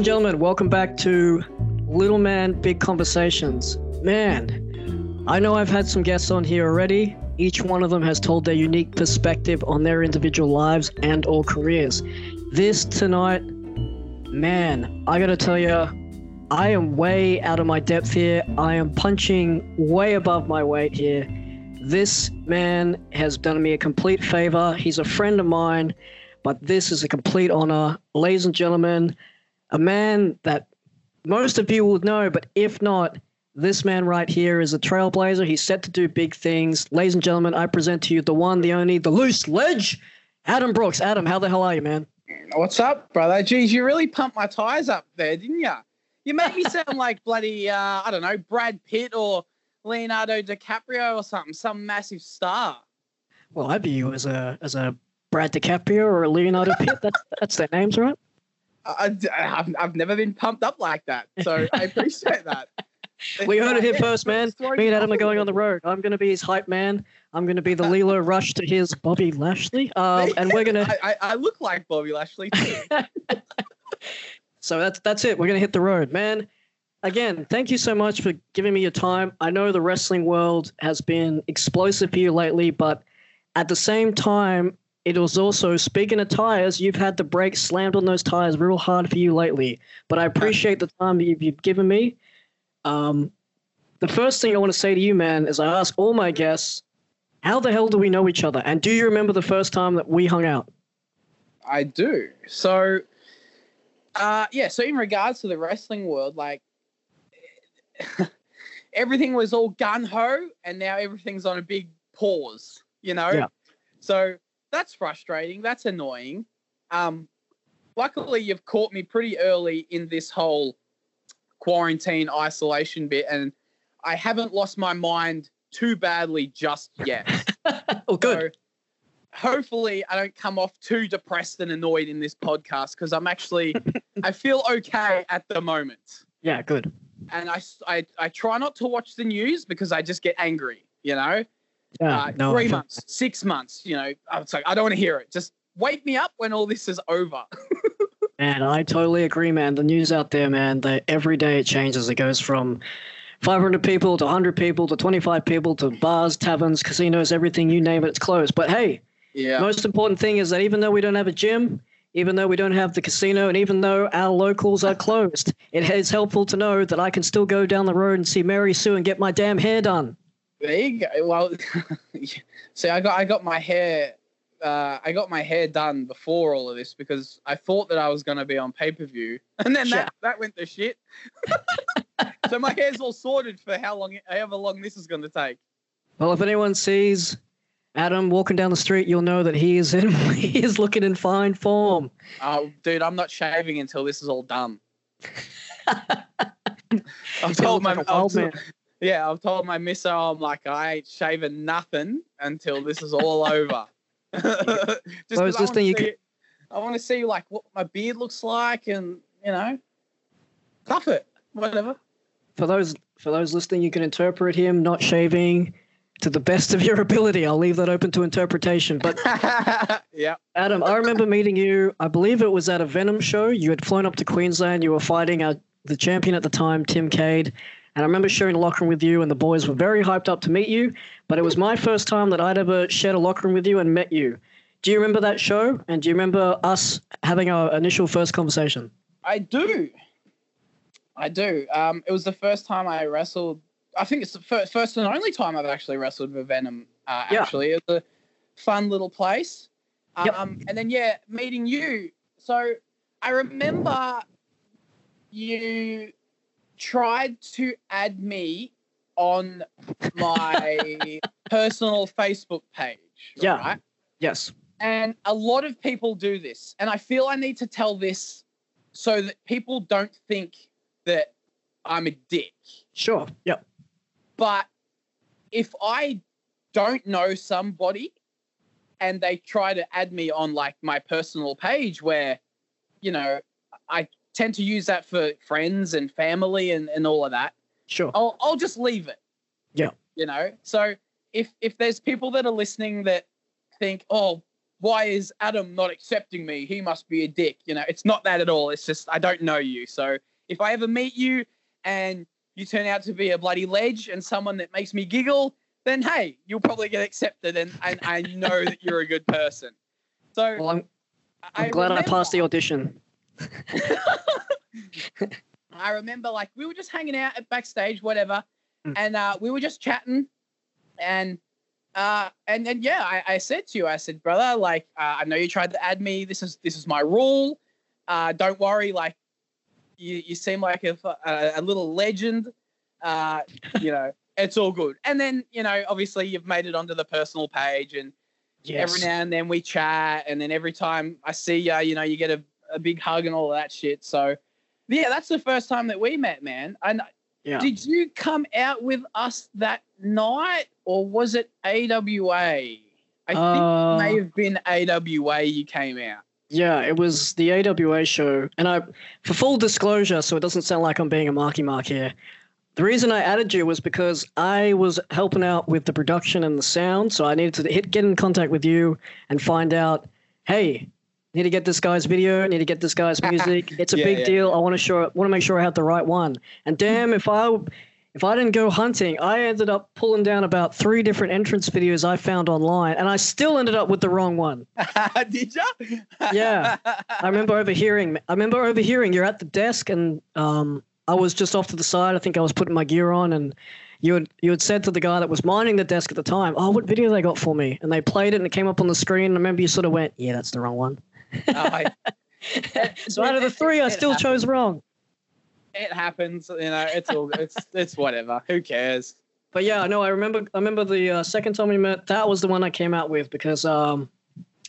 and gentlemen, welcome back to Little Man Big Conversations. Man, I know I've had some guests on here already. Each one of them has told their unique perspective on their individual lives and or careers. This tonight, man, I gotta tell you, I am way out of my depth here. I am punching way above my weight here. This man has done me a complete favor. He's a friend of mine, but this is a complete honor. Ladies and gentlemen, a man that most of you will know, but if not, this man right here is a trailblazer. He's set to do big things. Ladies and gentlemen, I present to you the one, the only, the loose ledge, Adam Brooks. Adam, how the hell are you, man? What's up, brother? Geez, you really pumped my tires up there, didn't you? You made me sound like bloody, uh, I don't know, Brad Pitt or Leonardo DiCaprio or something, some massive star. Well, I view you as a as a Brad DiCaprio or a Leonardo Pitt. That's that's their names, right? I, have I've never been pumped up like that, so I appreciate that. we heard it here first, man. Me and Adam are going on the road. I'm going to be his hype man. I'm going to be the Lio Rush to his Bobby Lashley. Um, and we're going to. I, I look like Bobby Lashley too. so that's that's it. We're going to hit the road, man. Again, thank you so much for giving me your time. I know the wrestling world has been explosive for you lately, but at the same time, it was also speaking of tires. You've had the brakes slammed on those tires real hard for you lately, but I appreciate the time that you've, you've given me. Um, the first thing I want to say to you, man, is I ask all my guests, how the hell do we know each other? And do you remember the first time that we hung out? I do. So, uh, yeah. So in regards to the wrestling world, like everything was all gun ho, and now everything's on a big pause. You know. Yeah. So that's frustrating. That's annoying. Um, luckily, you've caught me pretty early in this whole quarantine isolation bit, and I haven't lost my mind too badly just yet. oh, good. So hopefully, I don't come off too depressed and annoyed in this podcast because I'm actually, I feel okay at the moment. Yeah, good. And I, I, I try not to watch the news because I just get angry, you know? Yeah, uh, no, three months, six months, you know, I was like, I don't want to hear it. Just wake me up when all this is over. man, I totally agree, man. The news out there, man, that every day it changes. It goes from 500 people to 100 people to 25 people to bars, taverns, casinos, everything you name it, it's closed. But hey, yeah. most important thing is that even though we don't have a gym, even though we don't have the casino, and even though our locals are closed, it is helpful to know that I can still go down the road and see Mary Sue and get my damn hair done. There you go. Well, see, I got I got my hair uh, I got my hair done before all of this because I thought that I was going to be on pay per view, and then that, that went to shit. so my hair's all sorted for how long, however long this is going to take. Well, if anyone sees Adam walking down the street, you'll know that he is in he is looking in fine form. Oh, dude, I'm not shaving until this is all done. I've told my, like yeah, I've told my misso I'm like I ain't shaving nothing until this is all over. Just I was just thinking, see, I want to see like what my beard looks like, and you know, stuff it, whatever. For those for those listening, you can interpret him not shaving to the best of your ability. I'll leave that open to interpretation. But yeah, Adam, I remember meeting you. I believe it was at a Venom show. You had flown up to Queensland. You were fighting our, the champion at the time, Tim Cade, and I remember sharing a locker room with you, and the boys were very hyped up to meet you. But it was my first time that I'd ever shared a locker room with you and met you. Do you remember that show? And do you remember us having our initial first conversation? I do. I do. Um, it was the first time I wrestled. I think it's the first, first and only time I've actually wrestled with Venom. Uh, yeah. Actually, it was a fun little place. Um, yep. And then yeah, meeting you. So I remember you tried to add me on my personal Facebook page. Yeah. Right? Yes. And a lot of people do this. And I feel I need to tell this so that people don't think that I'm a dick. Sure. Yep. But if I don't know somebody and they try to add me on like my personal page where, you know, I tend to use that for friends and family and, and all of that. Sure. I'll I'll just leave it. Yeah. You know. So if if there's people that are listening that think, oh, why is Adam not accepting me? He must be a dick. You know, it's not that at all. It's just I don't know you. So if I ever meet you and you turn out to be a bloody ledge and someone that makes me giggle, then hey, you'll probably get accepted and, and I know that you're a good person. So well, I'm, I'm I glad remember, I passed the audition. I remember like we were just hanging out at backstage, whatever, mm. and uh, we were just chatting, and uh, and then yeah, I, I said to you, I said, brother, like uh, I know you tried to add me. This is this is my rule. Uh, don't worry, like you you seem like a, a, a little legend. Uh, you know, it's all good. And then you know, obviously, you've made it onto the personal page, and yes. every now and then we chat, and then every time I see you, you know, you get a, a big hug and all of that shit. So yeah, that's the first time that we met, man. And yeah. did you come out with us that night, or was it AWA? I think uh, it may have been AWA you came out. Yeah, it was the AWA show. And I, for full disclosure, so it doesn't sound like I'm being a marky mark here, the reason I added you was because I was helping out with the production and the sound. So I needed to hit, get in contact with you and find out, hey, need to get this guy's video, need to get this guy's music. It's a yeah, big yeah. deal. I want to show want to make sure I have the right one. And damn, if I if I didn't go hunting, I ended up pulling down about three different entrance videos I found online, and I still ended up with the wrong one. Did you? yeah, I remember overhearing. I remember overhearing. You're at the desk, and um, I was just off to the side. I think I was putting my gear on, and you had you had said to the guy that was minding the desk at the time, "Oh, what video they got for me?" And they played it, and it came up on the screen. And I remember you sort of went, "Yeah, that's the wrong one." Uh, so out of the three, I still happens. chose wrong. It happens, you know. It's all it's it's whatever. Who cares? But yeah, no, I remember. I remember the uh, second time we met. That was the one I came out with because, um,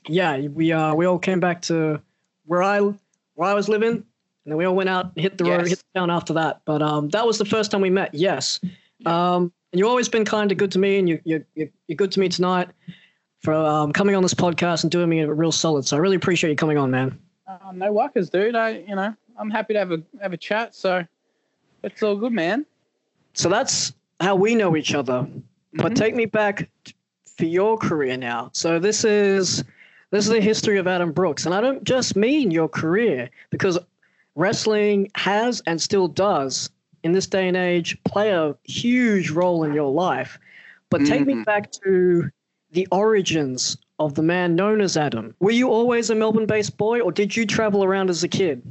yeah, we uh we all came back to where I where I was living, and then we all went out, and hit the yes. road, hit the town after that. But um, that was the first time we met. Yes. Um, and you've always been kind of good to me, and you you you're good to me tonight for um, coming on this podcast and doing me a real solid. So I really appreciate you coming on, man. Uh, no workers, dude. I, you know, I'm happy to have a have a chat. So it's all good, man. So that's how we know each other. Mm-hmm. But take me back for your career now. So this is this is the history of Adam Brooks, and I don't just mean your career because wrestling has and still does in this day and age play a huge role in your life. But take mm-hmm. me back to the origins of the man known as Adam. Were you always a Melbourne based boy or did you travel around as a kid?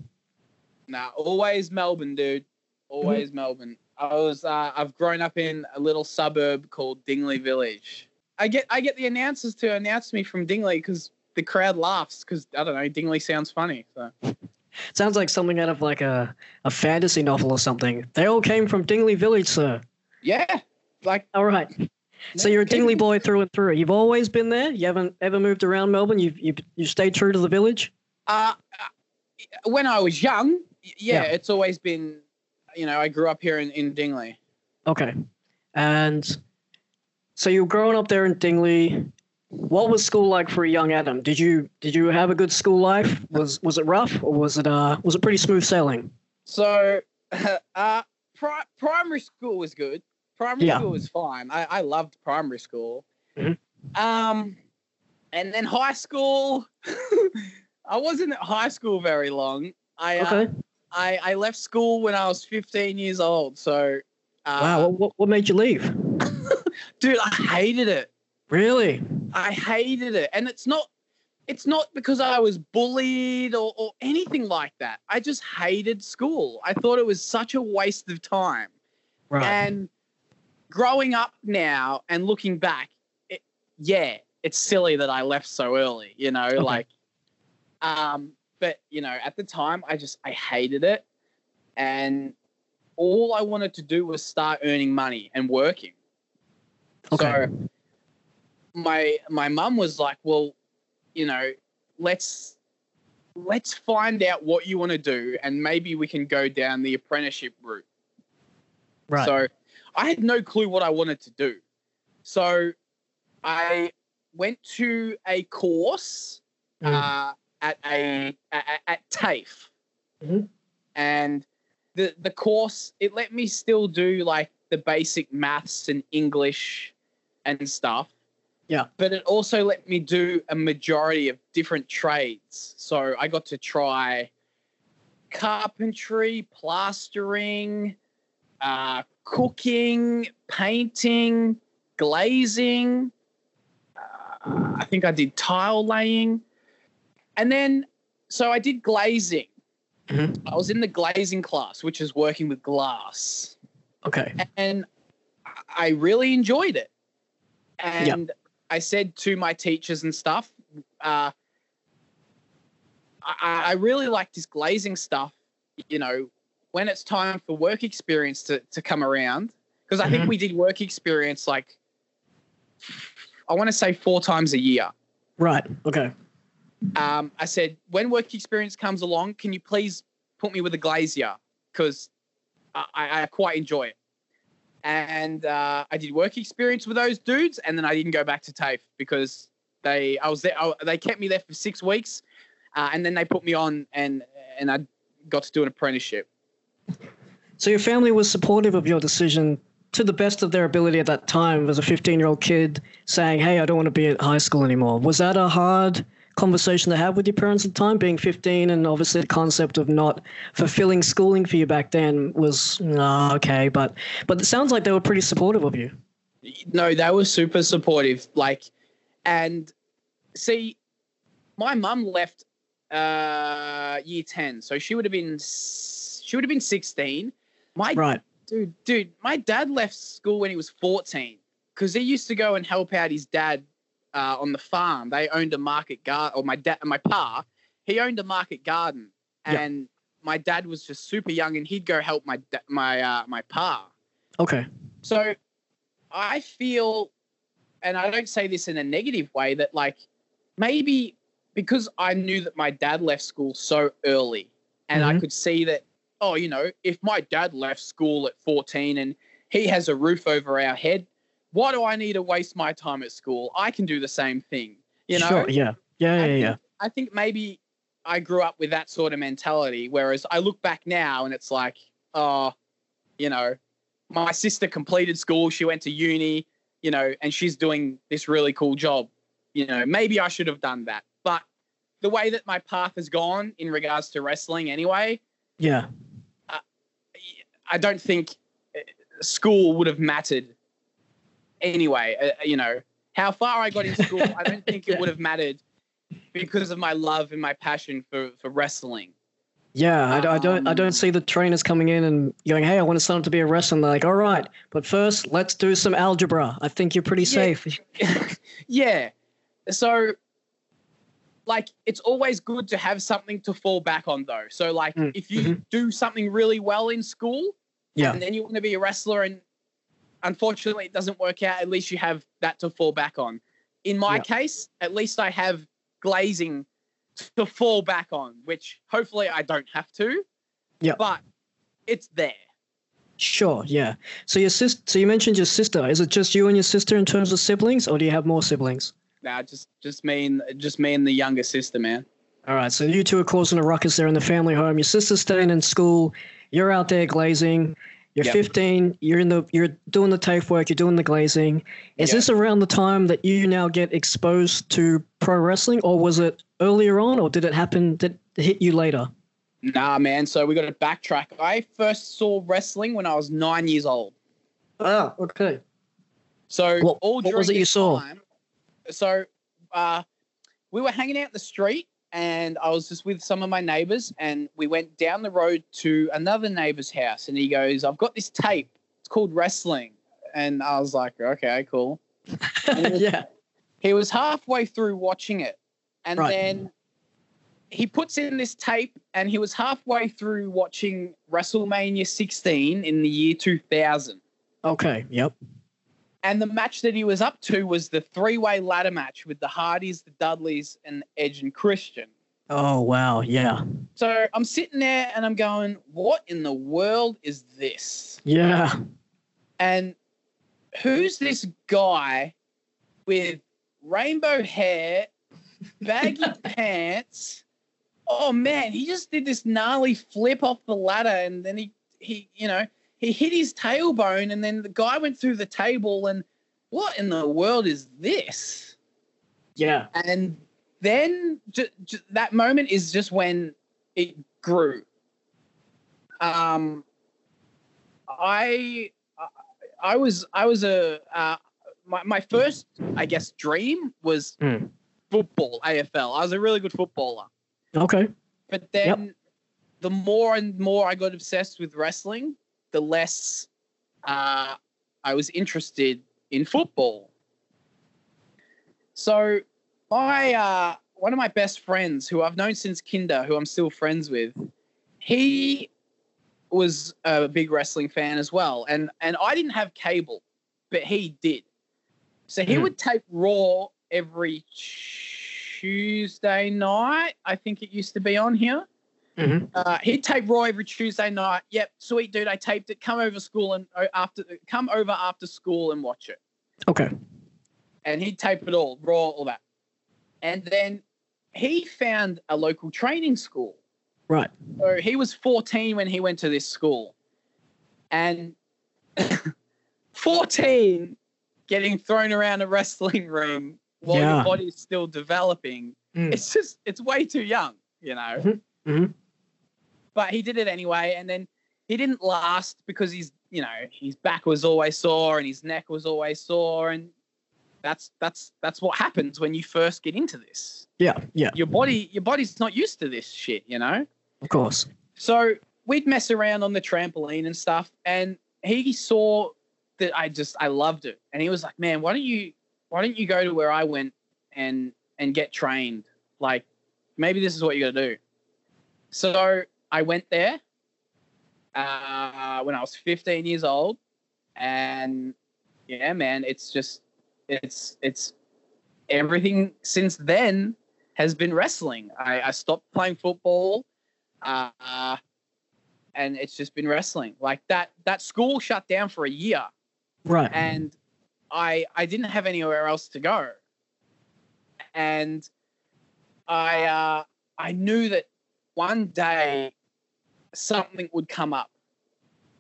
Nah, always Melbourne, dude. Always mm-hmm. Melbourne. I was uh, I've grown up in a little suburb called Dingley Village. I get I get the announcers to announce me from Dingley because the crowd laughs because I don't know Dingley sounds funny. So sounds like something out of like a, a fantasy novel or something. They all came from Dingley Village, sir. Yeah, like all right. So you're a Dingley boy through and through. You've always been there. You haven't ever moved around Melbourne. You've you you stayed true to the village. Uh, when I was young, yeah, yeah, it's always been. You know, I grew up here in in Dingley. Okay, and so you were growing up there in Dingley. What was school like for a young Adam? Did you did you have a good school life? Was was it rough or was it uh was it pretty smooth sailing? So, uh, pri- primary school was good. Primary yeah. school was fine. I, I loved primary school. Mm-hmm. Um, and then high school, I wasn't at high school very long. I uh, okay. uh, I I left school when I was 15 years old. So uh, wow, what what made you leave? Dude, I hated it. Really? I hated it, and it's not it's not because I was bullied or, or anything like that. I just hated school. I thought it was such a waste of time. Right. And growing up now and looking back, it, yeah, it's silly that I left so early, you know, okay. like, um, but you know, at the time, I just I hated it, and all I wanted to do was start earning money and working. Okay. So my my mum was like, "Well, you know, let's let's find out what you want to do, and maybe we can go down the apprenticeship route." Right. So I had no clue what I wanted to do. So I went to a course mm. uh, at a at, at TAFE, mm-hmm. and the the course it let me still do like the basic maths and English and stuff, Yeah. But it also let me do a majority of different trades. So I got to try carpentry, plastering, uh, cooking, painting, glazing. Uh, I think I did tile laying. And then, so I did glazing. Mm-hmm. I was in the glazing class, which is working with glass. Okay. And I really enjoyed it. And yep. I said to my teachers and stuff, uh, I, I really like this glazing stuff. You know, when it's time for work experience to, to come around, because I mm-hmm. think we did work experience like, I want to say four times a year. Right. Okay. Um, I said, when work experience comes along, can you please put me with a glazier? Because I, I quite enjoy it and uh, I did work experience with those dudes, and then I didn't go back to TAFE because they I was there. I, they kept me there for six weeks, uh, and then they put me on, and and I got to do an apprenticeship. So your family was supportive of your decision to the best of their ability at that time as a 15 year old kid saying, Hey, I don't want to be at high school anymore. Was that a hard conversation to have with your parents at the time, being 15, and obviously the concept of not fulfilling schooling for you back then was uh, okay, but but it sounds like they were pretty supportive of you. No, they were super supportive. Like, and see, my mum left uh, year 10, so she would have been she would have been 16. My right, dude, dude, my dad left school when he was 14 because he used to go and help out his dad uh, on the farm. They owned a market garden, or my dad, and my pa, he owned a market garden, and yep. my dad was just super young, and he'd go help my my uh, my pa. Okay. So, I feel, and I don't say this in a negative way, that like maybe because I knew that my dad left school so early, and mm-hmm. I could see that, oh, you know, if my dad left school at fourteen and he has a roof over our head, why do I need to waste my time at school? I can do the same thing. You know? Sure, yeah. Yeah, yeah, think, yeah. I think maybe I grew up with that sort of mentality, whereas I look back now and it's like, oh, you know, my sister completed school, she went to uni, you know, and she's doing this really cool job. You know, maybe I should have done that. But the way that my path has gone in regards to wrestling anyway, yeah. Uh, I don't think uh, school would have mattered anyway, uh, you know, how far I got in school, I don't think it would have mattered because of my love and my passion for, for wrestling. Yeah, I, I, don't. I don't um, see the trainers coming in and going, "Hey, I want to sign up to be a wrestler." they're like, "All right, but first, let's do some algebra." I think you're pretty yeah. safe. yeah. So, like, it's always good to have something to fall back on, though. So, like, mm. if you mm-hmm. do something really well in school, yeah, and then you want to be a wrestler and unfortunately it doesn't work out, at least you have that to fall back on. In my yep. case, at least I have glazing to fall back on, which hopefully I don't have to. Yeah. But it's there. Sure, yeah. So your sister so you mentioned your sister. Is it just you and your sister in terms of siblings or do you have more siblings? Nah, just just me and just me and the younger sister, man. All right, so you two are causing a ruckus there in the family home. Your sister's staying in school. You're out there glazing. You're yep. 15. You're in the. You're doing the TAFE work. You're doing the glazing. Is yep. this around the time that you now get exposed to pro wrestling, or was it earlier on, or did it happen? Did it hit you later? Nah, man. So we got to backtrack. I first saw wrestling when I was nine years old. Ah, okay. So what, all what was it you saw? Time, so uh, we were hanging out in the street and I was just with some of my neighbors, and we went down the road to another neighbor's house, and he goes, "I've got this tape. It's called wrestling," and I was like, "Okay, cool." Was, yeah. He was halfway through watching it, and right. then he puts in this tape, and he was halfway through watching WrestleMania 16 in the year 2000. Okay. Yep. And the match that he was up to was the three way ladder match with the Hardys, the Dudleys, and Edge and Christian. Oh, wow. Yeah. So I'm sitting there and I'm going, what in the world is this? Yeah. And who's this guy with rainbow hair, baggy pants? Oh man, he just did this gnarly flip off the ladder and then he he, you know, he hit his tailbone and then the guy went through the table and what in the world is this? Yeah. And then ju- ju- that moment is just when it grew. Um, I I was I was a uh, my my first I guess dream was Mm. football AFL. I was a really good footballer, Okay. but then the more and more I got obsessed with wrestling, the less uh, I was interested in football. So my uh, one of my best friends, who I've known since kinder, who I'm still friends with, he was a big wrestling fan as well, and and I didn't have cable, but he did. So he Hmm. would tape Raw every Tuesday night. I think it used to be on here. Hmm Uh, he'd tape Raw every Tuesday night. Yep, sweet dude. I taped it. Come over school and uh, after come over after school and watch it. Okay. And he'd tape it all, Raw, all that. And then he found a local training school. Right. So he was 14 when he went to this school. And 14 getting thrown around a wrestling ring while Yeah. your body's still developing. Mm. It's just, it's way too young, you know? Mhm, mhm. But he did it anyway. And then he didn't last because he's, you know, his back was always sore and his neck was always sore. And that's, that's, that's what happens when you first get into this. Yeah. Yeah. Your body, your body's not used to this shit, you know? Of course. So we'd mess around on the trampoline and stuff, and he saw that I just I loved it, and he was like, "Man, why don't you why don't you go to where I went and and get trained? Like, maybe this is what you got to do." So I went there uh, when I was 15 years old, and yeah, man, it's just it's it's everything since then has been wrestling. I, I stopped playing football uh, and it's just been wrestling. Like that that school shut down for a year, Right. and I I didn't have anywhere else to go, and I uh, I knew that one day something would come up.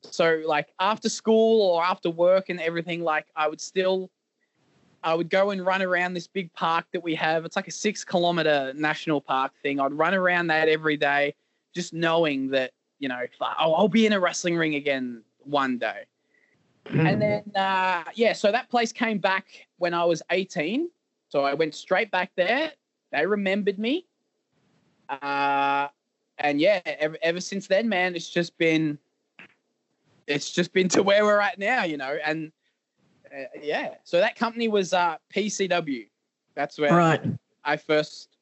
So like after school or after work and everything, like I would still. I would go and run around this big park that we have. It's like a six kilometer national park thing. I'd run around that every day just knowing that you know oh, I'll be in a wrestling ring again one day. Mm. And then uh, yeah, so that place came back when I was 18. So I went straight back there. They remembered me. Uh, and yeah, ever, ever since then, man, it's just been it's just been to where we're at now, you know. And uh, yeah, so that company was uh, PCW. That's where Right. I first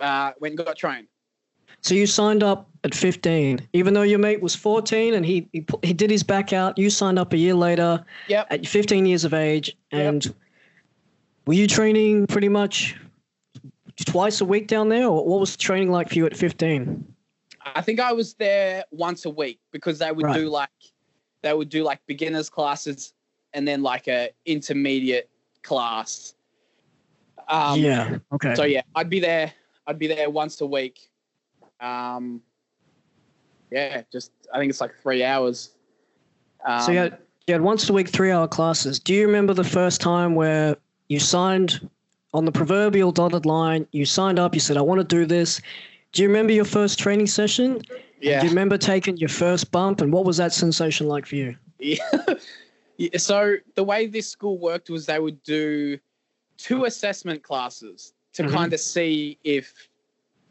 uh, went and got trained. So you signed up at 15, even though your mate was 14 and he he, he did his back out. You signed up a year later Yep. at 15 years of age, Yep. and were you training pretty much twice a week down there, or what was training like for you at 15? I think I was there once a week because they would Right. do like they would do like beginners classes and then like a intermediate class. Um, yeah. Okay. So yeah, I'd be there. I'd be there once a week. Um, yeah, just I think it's like three hours. Um, so you had, you had once a week, three hour classes. Do you remember the first time where you signed on the proverbial dotted line? You signed up. You said, "I want to do this." Do you remember your first training session? yeah. Do you remember taking your first bump, and what was that sensation like for you? Yeah. So the way this school worked was they would do two assessment classes to Mhm. kind of see if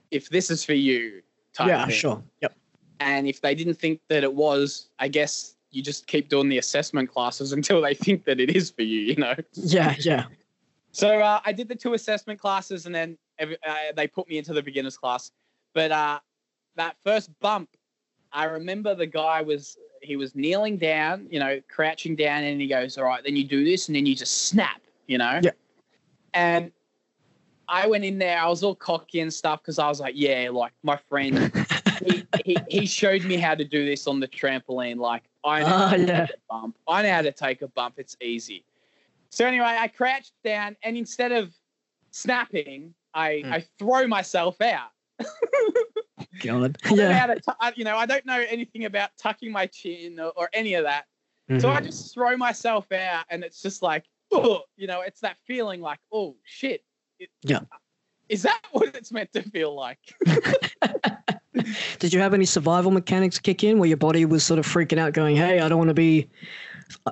if this is for you. Type yeah, sure. Yep. And if they didn't think that it was, I guess you just keep doing the assessment classes until they think that it is for you. You know. Yeah, yeah. So uh, I did the two assessment classes, and then every, uh, they put me into the beginners class. But uh, that first bump, I remember the guy was he was kneeling down, you know, crouching down, and he goes, "All right, then you do this, and then you just snap," you know. Yeah. And I went in there. I was all cocky and stuff because I was like, "Yeah, like my friend, he, he he showed me how to do this on the trampoline. Like I know Ah, how to yeah. a bump. I know how to take a bump. It's easy." So anyway, I crouched down, and instead of snapping, I Hmm. I throw myself out. God. I don't know Yeah. how to tu- I- you know, I don't know anything about tucking my chin or, or any of that. So I Mhm. just throw myself out, and it's just like oh, you know, it's that feeling like, oh shit. It, yeah. Is that what it's meant to feel like? Did you have any survival mechanics kick in where your body was sort of freaking out, going, "Hey, I don't want to be.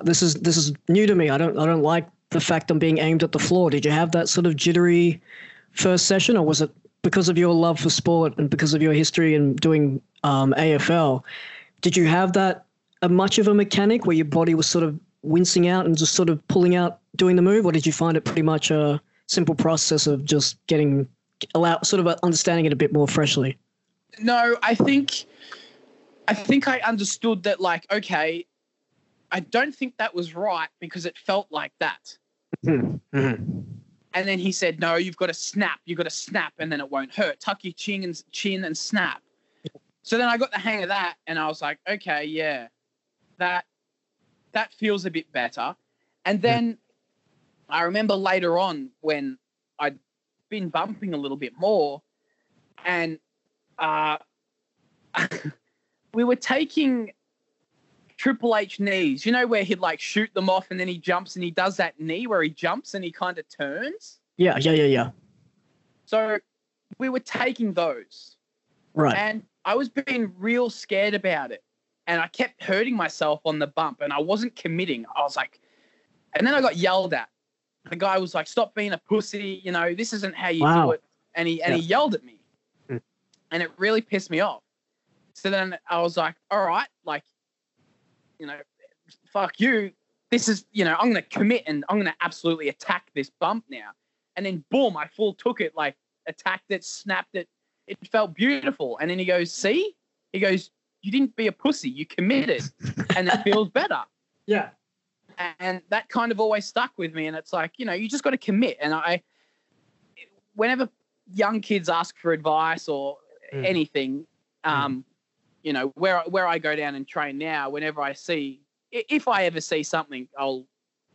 This is this is new to me. I don't I don't like the fact I'm being aimed at the floor." Did you have that sort of jittery first session, or was it because of your love for sport and because of your history and doing um, AFL? Did you have that a much of a mechanic where your body was sort of wincing out and just sort of pulling out doing the move, or did you find it pretty much a simple process of just getting allow sort of understanding it a bit more freshly? No, I think I think I understood that like okay, I don't think that was right because it felt like that. Mm-hmm. mm-hmm. And then he said, "No, you've got to snap. You've got to snap, and then it won't hurt. Tuck your chin and chin and snap." So then I got the hang of that, and I was like, "Okay, yeah, that that feels a bit better." And then I remember later on when I'd been bumping a little bit more, and uh, we were taking Triple H knees. You know where he'd like shoot them off and then he jumps and he does that knee where he jumps and he kind of turns. Yeah, yeah, yeah, yeah. So we were taking those. Right. And I was being real scared about it. And I kept hurting myself on the bump and I wasn't committing. I was like, and then I got yelled at. The guy was like, stop being a pussy. You know, this isn't how you wow. do it. And he, and yeah. he yelled at me hmm. and it really pissed me off. So then I was like, all right, like, you know, fuck you. This is, you know, I'm going to commit and I'm going to absolutely attack this bump now. And then boom, I full took it, like attacked it, snapped it. It felt beautiful. And then he goes, see? He goes, you didn't be a pussy. You committed and it feels better. Yeah. And that kind of always stuck with me. And it's like, you know, you just got to commit. And I, whenever young kids ask for advice or mm. anything. Um, mm. You know, where where I go down and train now, whenever I see, if I ever see something, I'll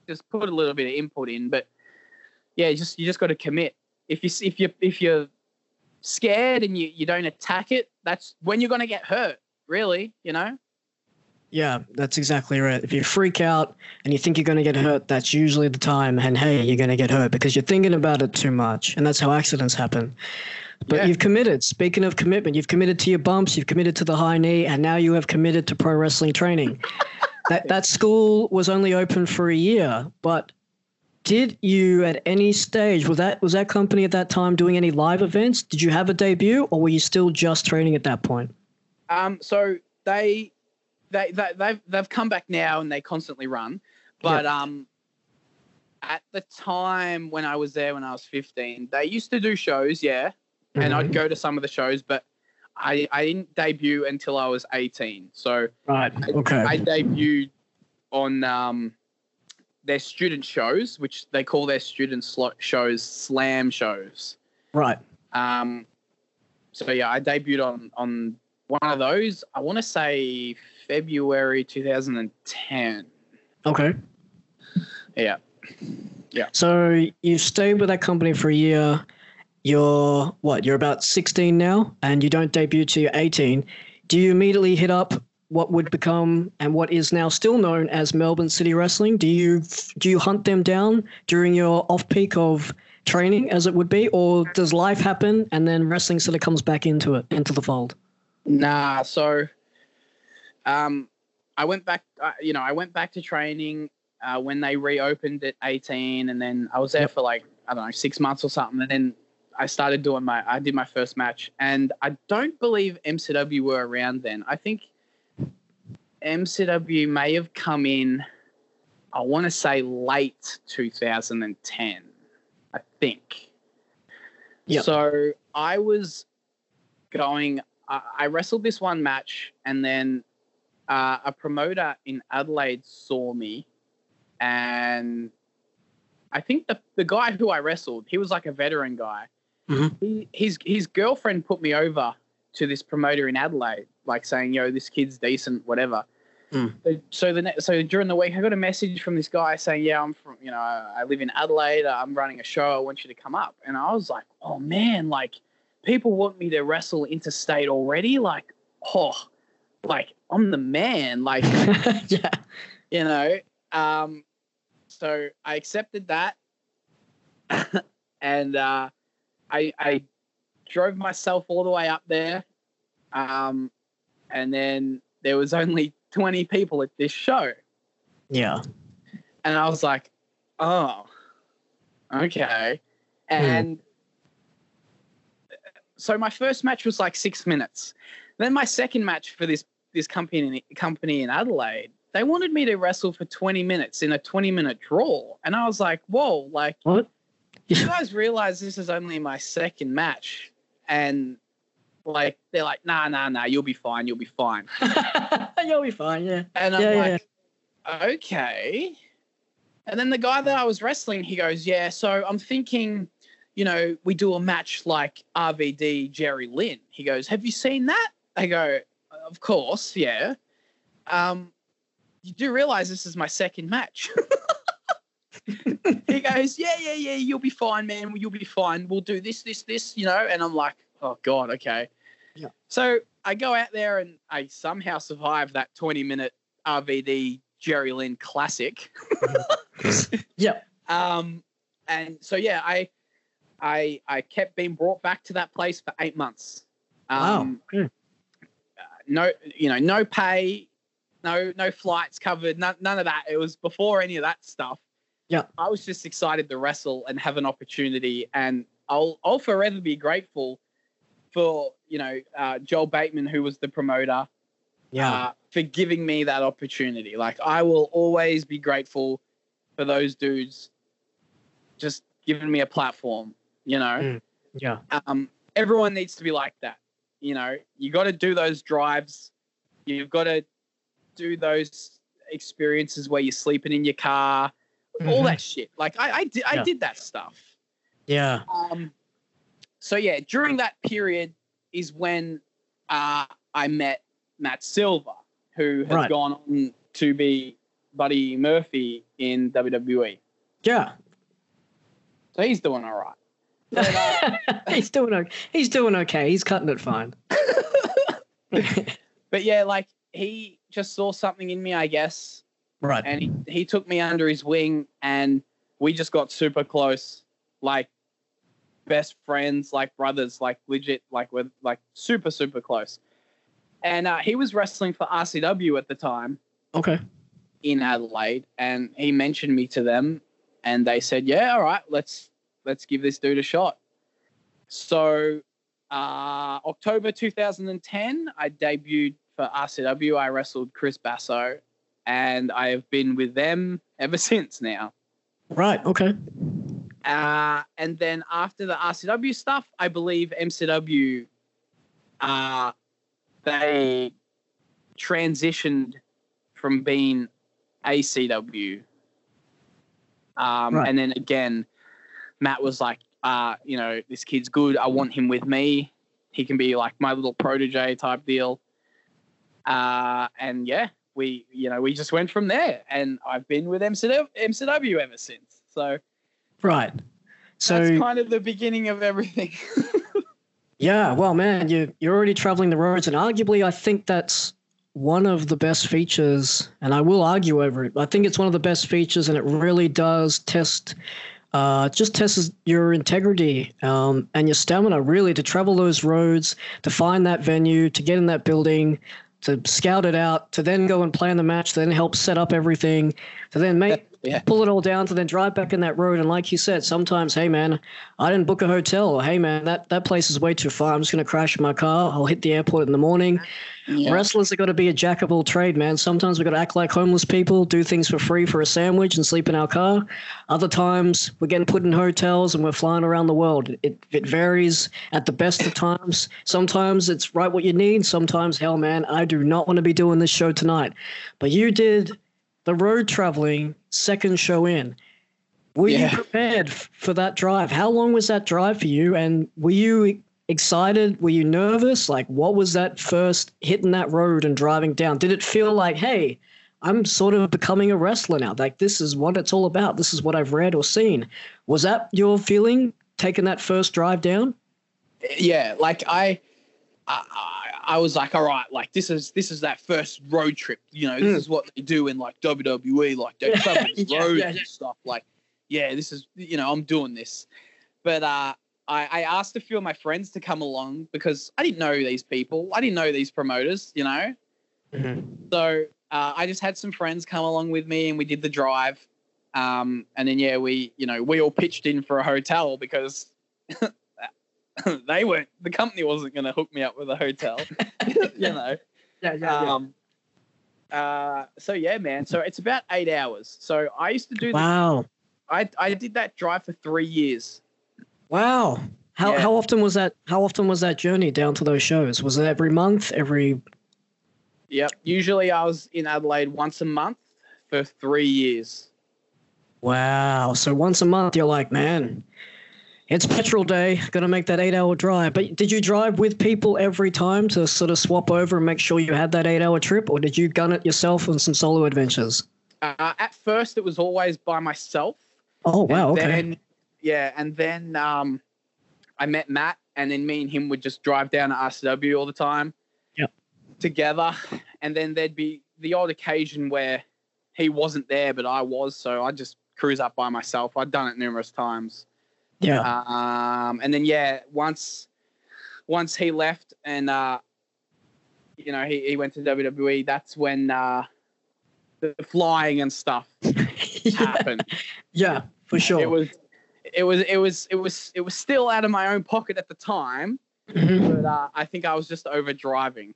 just put a little bit of input in. But yeah, just you just got to commit. If you if you if you're scared and you you don't attack it, that's when you're going to get hurt. Really, you know. Yeah, that's exactly right. If you freak out and you think you're going to get hurt, that's usually the time. And hey, you're going to get hurt because you're thinking about it too much. And that's how accidents happen. But yeah. you've committed. Speaking of commitment, you've committed to your bumps, you've committed to the high knee, and now you have committed to pro wrestling training. that that school was only open for a year, but did you at any stage was that was that company at that time doing any live events? Did you have a debut, or were you still just training at that point? Um, so they they, they they've they've come back now and they constantly run, but yep. um, at the time when I was there when I was fifteen, they used to do shows, yeah, and mm-hmm. I'd go to some of the shows, but I, I didn't debut until I was 18. So right, okay. I, I debuted on um, their student shows, which they call their student shows slam shows. Right. Um, so yeah, I debuted on on one of those. I want to say February 2010. Okay. Yeah. Yeah. So you stayed with that company for a year you're what you're about 16 now and you don't debut till you're 18 do you immediately hit up what would become and what is now still known as melbourne city wrestling? Do you do you hunt them down during your off peak of training as it would be or does life happen and then wrestling sort of comes back into it into the fold? Nah so um i went back uh, you know i went back to training uh, when they reopened at 18 and then i was there yep. for like i don't know six months or something and then I started doing my I did my first match, and I don't believe MCW were around then. I think MCW may have come in. I want to say late 2010. I think. Yeah. So I was going. I, I wrestled this one match, and then uh, a promoter in Adelaide saw me, and I think the the guy who I wrestled, he was like a veteran guy, Mm-hmm. He, his his girlfriend put me over to this promoter in Adelaide, like saying, "Yo, this kid's decent, whatever." Mm. So, so the so during the week, I got a message from this guy saying, "Yeah, I'm from you know I live in Adelaide. I'm running a show. I want you to come up." And I was like, "Oh man, like people want me to wrestle interstate already. Like, oh, like I'm the man. Like, yeah, you know." Um, so I accepted that, and uh, I I drove myself all the way up there, um, and then there was only twenty people at this show. Yeah, and I was like, oh, okay, and. Mm. So my first match was like six minutes. Then my second match for this this company company in Adelaide they wanted me to wrestle for 20 minutes in a 20 minute draw. And I was like, whoa, like, what? You guys realize this is only my second match? And like, they're like, nah, nah, nah, you'll be fine. You'll be fine. you'll be fine. Yeah. And I'm yeah, like, yeah. okay. And then the guy that I was wrestling, he goes, yeah, so I'm thinking, you know, we do a match like RVD Jerry Lynn. He goes, have you seen that? I go, of course, yeah. Um, you do realize this is my second match. he goes, yeah, yeah, yeah, you'll be fine, man. You'll be fine. We'll do this, this, this, you know. And I'm like, oh god, okay. Yeah. So I go out there and I somehow survive that 20 minute RVD Jerry Lynn classic. yeah. Um, and so yeah, I, I, I kept being brought back to that place for eight months. Um, wow. Uh, no, you know, no pay, no no flights covered, none, none of that. It was before any of that stuff. Yeah, I was just excited to wrestle and have an opportunity, and I'll I'll forever be grateful for you know uh, Joel Bateman, who was the promoter. Yeah, uh, for giving me that opportunity. Like I will always be grateful for those dudes, just giving me a platform. You know. Mm. Yeah. Um, everyone needs to be like that. You know, you got to do those drives. You've got to do those experiences where you're sleeping in your car, mm-hmm. all that shit. Like I, I did, I yeah. did that stuff. Yeah. Um. So yeah, during that period is when uh, I met Matt Silva, who has right. gone on to be Buddy Murphy in WWE. Yeah. So he's doing all right. But, uh, he's doing okay. He's doing okay. He's cutting it fine. but yeah, like he just saw something in me, I guess. Right. And he, he took me under his wing and we just got super close. Like best friends, like brothers, like legit, like we're like super, super close. And uh, he was wrestling for RCW at the time. Okay. In Adelaide. And he mentioned me to them and they said, Yeah, all right, let's let's give this dude a shot. So uh, October 2010, I debuted for RCW, I wrestled Chris Basso, and I have been with them ever since now. Right. Okay. Uh, and then after the RCW stuff, I believe MCW, uh, they transitioned from being ACW. Um, right. And then again, Matt was like, uh, you know, this kid's good. I want him with me. He can be like my little protege type deal. Uh, and yeah, we you know we just went from there, and I've been with MCW, MCW ever since. So, right. So that's kind of the beginning of everything. yeah, well, man, you you're already traveling the roads, and arguably, I think that's one of the best features, and I will argue over it. I think it's one of the best features, and it really does test uh, just tests your integrity um, and your stamina really to travel those roads, to find that venue, to get in that building, to scout it out, to then go and plan the match, then help set up everything, to then make yeah. pull it all down, to then drive back in that road. And like you said, sometimes, hey man, I didn't book a hotel, or hey man, that that place is way too far. I'm just gonna crash my car. I'll hit the airport in the morning. Yeah. Wrestlers are got to be a jack of all trade, man. Sometimes we've got to act like homeless people, do things for free for a sandwich and sleep in our car. Other times we're getting put in hotels and we're flying around the world. It, it varies at the best of times. Sometimes it's right what you need. Sometimes, hell, man, I do not want to be doing this show tonight. But you did the road traveling second show in. Were yeah. you prepared for that drive? How long was that drive for you? And were you excited? Were you nervous? Like, what was that first hitting that road and driving down? Did it feel like, hey, I'm sort of becoming a wrestler now? Like, this is what it's all about. This is what I've read or seen. Was that your feeling taking that first drive down? Yeah, like I, I, I was like, all right, like this is this is that first road trip. You know, this mm. is what they do in like WWE, like they travel yeah, roads yeah, yeah. and stuff. Like, yeah, this is you know, I'm doing this. But uh, I, I asked a few of my friends to come along because I didn't know these people. I didn't know these promoters. You know, mm-hmm. so uh, I just had some friends come along with me, and we did the drive. Um, and then yeah, we you know we all pitched in for a hotel because they weren't the company wasn't going to hook me up with a hotel you know. Yeah yeah, um, yeah. Uh, so yeah man so it's about eight hours. So i used to do wow. I i did that drive for three years. Wow. How, yeah. how often was that how often was that journey down to those shows? Was it every month every yep usually i was in adelaide once a month for three years. Wow. So once a month you're like man it's petrol day. Gonna make that eight hour drive. But did you drive with people every time to sort of swap over and make sure you had that eight hour trip, or did you gun it yourself on some solo adventures? Uh, at first, it was always by myself. Oh wow! okay. Then, yeah, and then um, I met Matt, and then me and him would just drive down to RCW all the time. Yeah. Together, and then there'd be the odd occasion where he wasn't there, but I was, so I just cruise up by myself. I'd done it numerous times. Yeah. Um, and then yeah, once once he left and uh, you know he, he went to WWE, that's when uh, the flying and stuff yeah. happened. Yeah, for sure. It was it was it was it was it was still out of my own pocket at the time, mm-hmm. but uh, I think I was just over driving.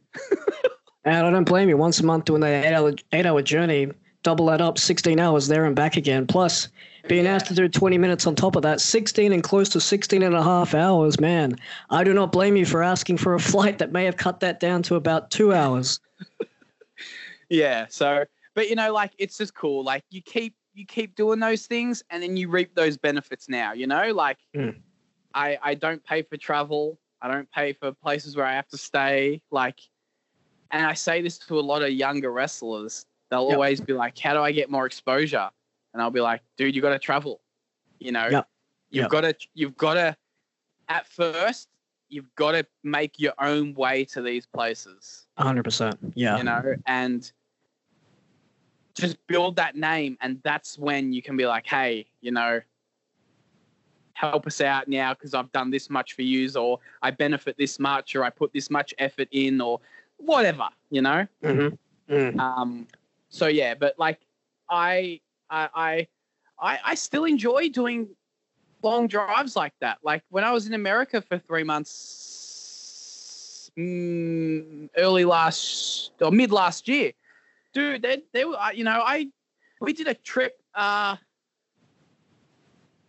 and I don't blame you. Once a month doing that eight hour eight hour journey, double that up, sixteen hours there and back again. Plus being asked to do 20 minutes on top of that, 16 and close to 16 and a half hours, man. I do not blame you for asking for a flight that may have cut that down to about two hours. yeah. So, but you know, like it's just cool. Like you keep you keep doing those things, and then you reap those benefits. Now, you know, like mm. I I don't pay for travel. I don't pay for places where I have to stay. Like, and I say this to a lot of younger wrestlers. They'll yep. always be like, "How do I get more exposure?" And I'll be like, dude, you got to travel. You know, yep. you've yep. got to, you've got to, at first, you've got to make your own way to these places. 100%. Yeah. You know, and just build that name. And that's when you can be like, hey, you know, help us out now because I've done this much for you, or I benefit this much, or I put this much effort in, or whatever, you know? Mm-hmm. Mm. Um, so, yeah, but like, I I, I, I still enjoy doing long drives like that. Like when I was in America for three months, mm, early last or mid last year, dude, they, they were, you know, I, we did a trip. Uh,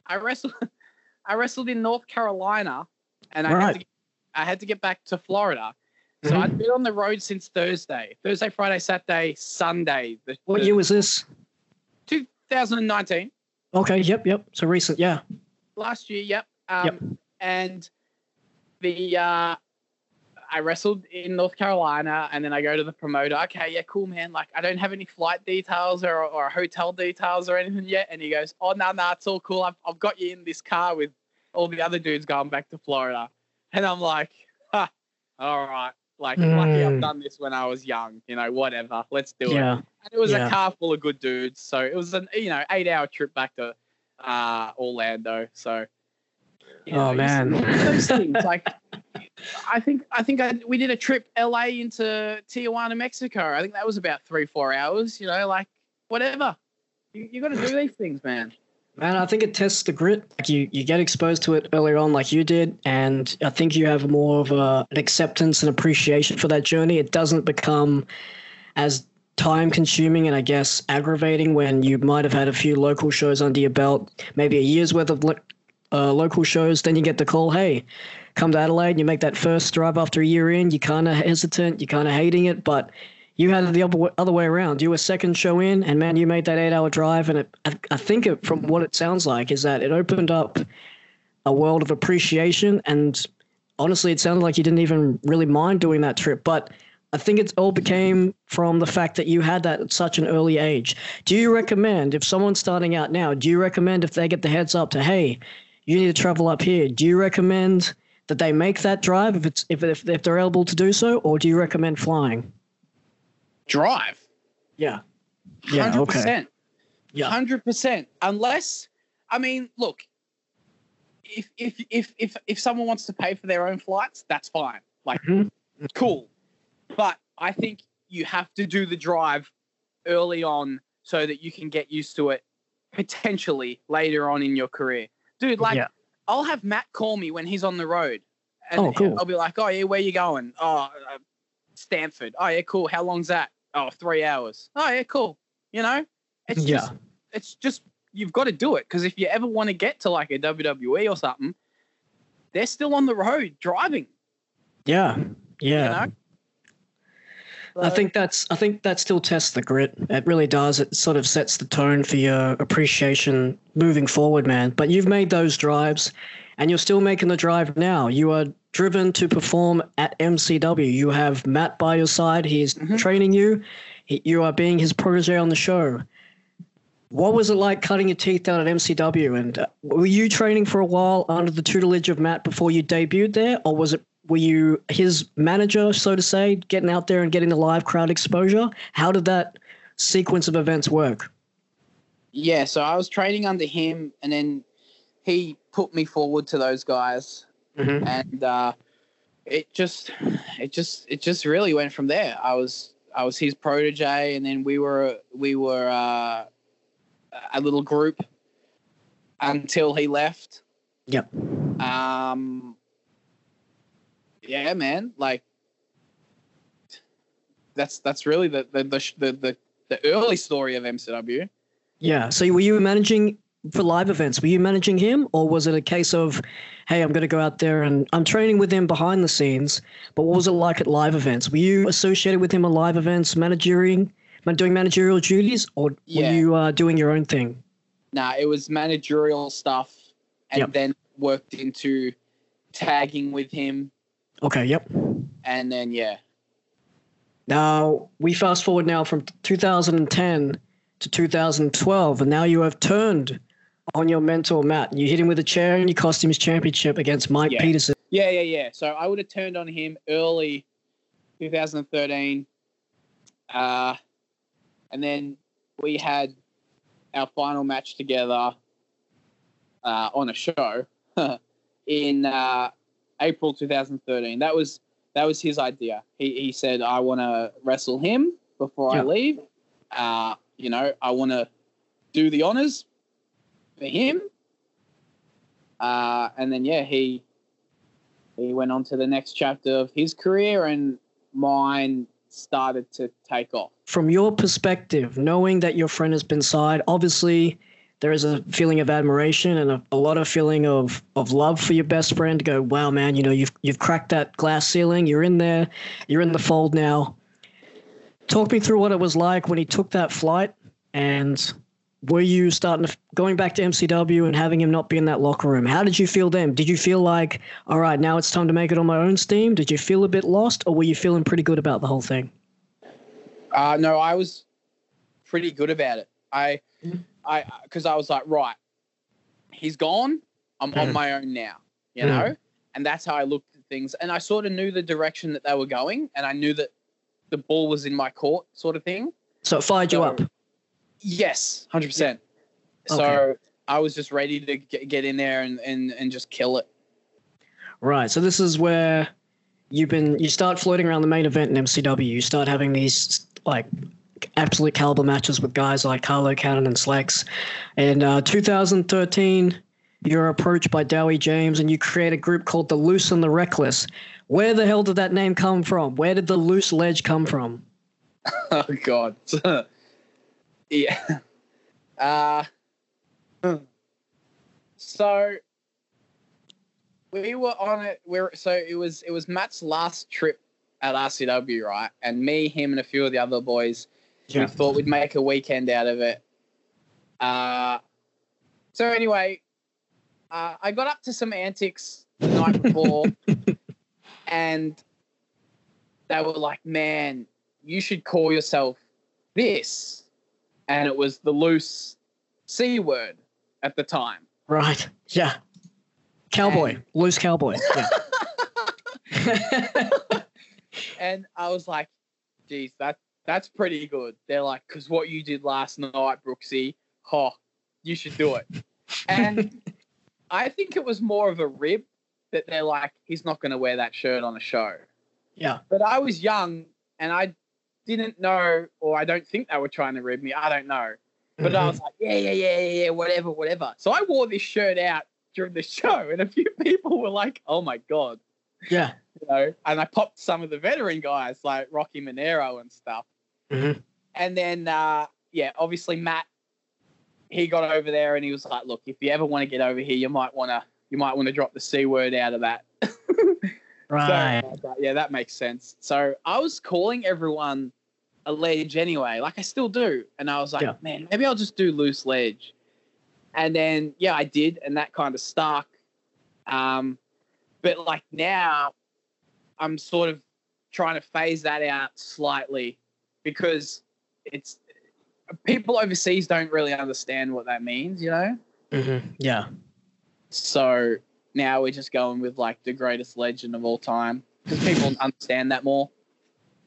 I wrestled, I wrestled in North Carolina, and I right. had to, get, I had to get back to Florida. So mm-hmm. I'd been on the road since Thursday, Thursday, Friday, Saturday, Sunday. The, what the, year was this? 2019. Okay. Yep. Yep. So recent. Yeah. Last year. Yep. Um, yep. And the uh, I wrestled in North Carolina, and then I go to the promoter. Okay, yeah, cool, man. Like, I don't have any flight details or, or hotel details or anything yet. And he goes, Oh, no, no, it's all cool. I've, I've got you in this car with all the other dudes going back to Florida. And I'm like, All right. Like, mm. lucky I've hmm. done this when I was young. You know, whatever. Let's do yeah. it. And it was yeah. a car full of good dudes. So it was an you know eight hour trip back to uh, Orlando. So. You know, oh man, those things like I think I think I, we did a trip LA into Tijuana, Mexico. I think that was about three four hours. You know, like whatever. You you got to do these things, man. Man, I think it tests the grit. Like you, you get exposed to it earlier on, like you did, and I think you have more of a, an acceptance and appreciation for that journey. It doesn't become as time consuming and I guess aggravating when you might have had a few local shows under your belt, maybe a year's worth of uh, local shows. Then you get the call, hey, come to Adelaide. You make that first drive after a year in. You're kind of hesitant, you're kind of hating it, but you had it the other, other way around. You were second show in, and man, you made that eight hour drive. And it, I, I think it, from what it sounds like, is that it opened up a world of appreciation. And honestly, it sounded like you didn't even really mind doing that trip. But I think it all became from the fact that you had that at such an early age. Do you recommend, if someone's starting out now, do you recommend if they get the heads up to, hey, you need to travel up here, do you recommend that they make that drive if it's if if, if they're able to do so, or do you recommend flying? Drive. Yeah. Yeah. 100%. Okay. Yeah. Hundred percent. Unless, I mean, look, if if if if if someone wants to pay for their own flights, that's fine. Like, mm-hmm. cool. But I think you have to do the drive early on so that you can get used to it potentially later on in your career. Dude, like yeah. I'll have Matt call me when he's on the road. And oh, cool. I'll be like, oh, yeah, where you going? Oh, uh, Stanford. Oh, yeah, cool. How long's that? Oh, three hours. Oh, yeah, cool. You know, it's yeah. just, it's just, you've got to do it. Because if you ever want to get to like a WWE or something, they're still on the road driving. Yeah. Yeah. You know? I think that's I think that still tests the grit. It really does. It sort of sets the tone for your appreciation moving forward, man. But you've made those drives and you're still making the drive now. You are driven to perform at MCW. You have Matt by your side. He is mm-hmm. training you. He, you are being his protege on the show. What was it like cutting your teeth out at MCW? And uh, were you training for a while under the tutelage of Matt before you debuted there, or was it were you his manager, so to say, getting out there and getting the live crowd exposure? How did that sequence of events work? Yeah, so I was training under him, and then he put me forward to those guys, mm-hmm. and uh, it just, it just, it just really went from there. I was, I was his protege, and then we were, we were uh, a little group until he left. Yep. Um, yeah, man, like that's that's really the the the the, the early story of MCW. Yeah. So were you managing for live events? Were you managing him, or was it a case of, hey, I'm going to go out there and I'm training with him behind the scenes? But what was it like at live events? Were you associated with him at live events, managing, doing managerial duties, or yeah. were you uh, doing your own thing? Nah, it was managerial stuff, and yep. then worked into tagging with him Okay, yep. And then yeah. Now we fast forward now from 2010 to 2012, and now you have turned on your mentor Matt. You hit him with a chair and you cost him his championship against Mike yeah. Peterson. Yeah, yeah, yeah. So I would have turned on him early 2013, uh, and then we had our final match together uh, on a show in uh, April 2013. That was that was his idea. He he said, "I want to wrestle him before yeah. I leave. Uh, you know, I want to do the honors for him." Uh, and then yeah, he he went on to the next chapter of his career, and mine started to take off. From your perspective, knowing that your friend has been signed, obviously there is a feeling of admiration and a, a, lot of feeling of, of love for your best friend to go, wow, man, you know, you've, you've cracked that glass ceiling. You're in there. You're in the fold now. Talk me through what it was like when he took that flight and were you starting to, going back to MCW and having him not be in that locker room? How did you feel then? Did you feel like, all right, now it's time to make it on my own steam? Did you feel a bit lost or were you feeling pretty good about the whole thing? Uh, no, I was pretty good about it. I, mm-hmm. I because I was like, right, he's gone. I'm on my own now, you know, and that's how I looked at things. And I sort of knew the direction that they were going, and I knew that the ball was in my court, sort of thing. So it fired so, you up. Yes, hundred yeah. percent. So okay. I was just ready to get, get in there and, and and just kill it. Right. So this is where you've been. You start floating around the main event in MCW. You start having these like absolute caliber matches with guys like Carlo Cannon and Slex. And uh, 2013, you're approached by Dowie James and you create a group called the Loose and the Reckless. Where the hell did that name come from? Where did the loose ledge come from? Oh God. yeah. Uh so we were on it. We're so it was it was Matt's last trip at RCW, right? And me, him, and a few of the other boys yeah. We thought we'd make a weekend out of it. Uh, so anyway, uh, I got up to some antics the night before, and they were like, "Man, you should call yourself this," and it was the loose c word at the time. Right. Yeah. Cowboy, and, loose cowboy. Yeah. and I was like, geez, that that's pretty good. They're like, because what you did last night, Brooksy, oh, you should do it. And I think it was more of a rib that they're like, he's not going to wear that shirt on a show. Yeah. But I was young and I didn't know, or I don't think they were trying to rib me. I don't know. But mm-hmm. I was like, yeah, yeah, yeah, yeah, whatever, whatever. So I wore this shirt out during the show, and a few people were like, oh my God. Yeah. You know, and I popped some of the veteran guys like Rocky Monero and stuff. Mm-hmm. And then, uh, yeah, obviously Matt, he got over there and he was like, look, if you ever want to get over here, you might want to, you might want to drop the C word out of that. right. So, yeah, that makes sense. So I was calling everyone a ledge anyway, like I still do. And I was like, yeah. man, maybe I'll just do loose ledge. And then, yeah, I did. And that kind of stuck. Um, but like now, I'm sort of trying to phase that out slightly because it's people overseas don't really understand what that means, you know? Mm-hmm. Yeah. So now we're just going with like the greatest legend of all time because people understand that more.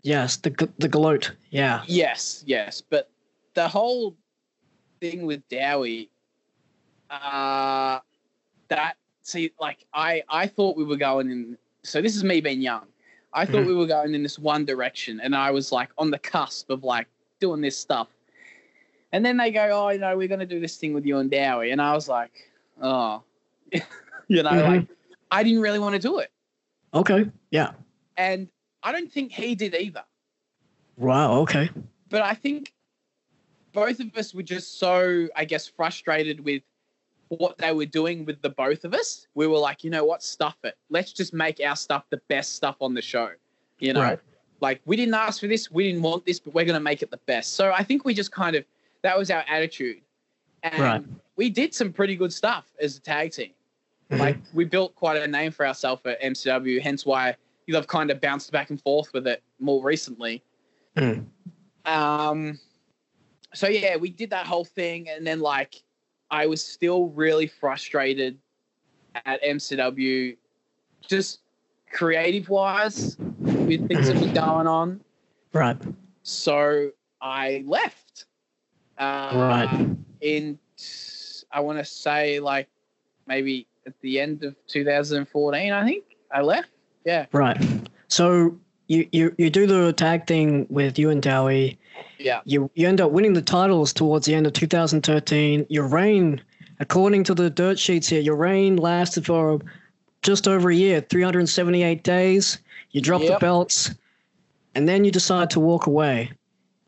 Yes, the the gloat. Yeah. Yes, yes, but the whole thing with Dowie, uh, that see, like I I thought we were going in. So this is me being young. I thought mm-hmm. we were going in this one direction, and I was like on the cusp of like doing this stuff. And then they go, "Oh, you know, we're going to do this thing with you and Dowie," and I was like, "Oh, you know, mm-hmm. like I didn't really want to do it." Okay. Yeah. And I don't think he did either. Wow. Okay. But I think both of us were just so, I guess, frustrated with what they were doing with the both of us. We were like, you know what, stuff it. Let's just make our stuff the best stuff on the show. You know, right. like we didn't ask for this, we didn't want this, but we're going to make it the best. So I think we just kind of, that was our attitude. And right. we did some pretty good stuff as a tag team. Mm-hmm. Like we built quite a name for ourselves at MCW, hence why you have kind of bounced back and forth with it more recently. Mm. Um, so yeah, we did that whole thing, and then like I was still really frustrated at MCW, just creative wise with things that were mm-hmm. going on. Right. So I left. Uh, right. In I want to say like maybe at the end of 2014, I think I left. Yeah. Right. So you, you, you do the tag thing with you and Dowie. Yeah. You you end up winning the titles towards the end of 2013. Your reign, according to the dirt sheets here, your reign lasted for just over a year, 378 days. You drop yep. the belts, and then you decide to walk away.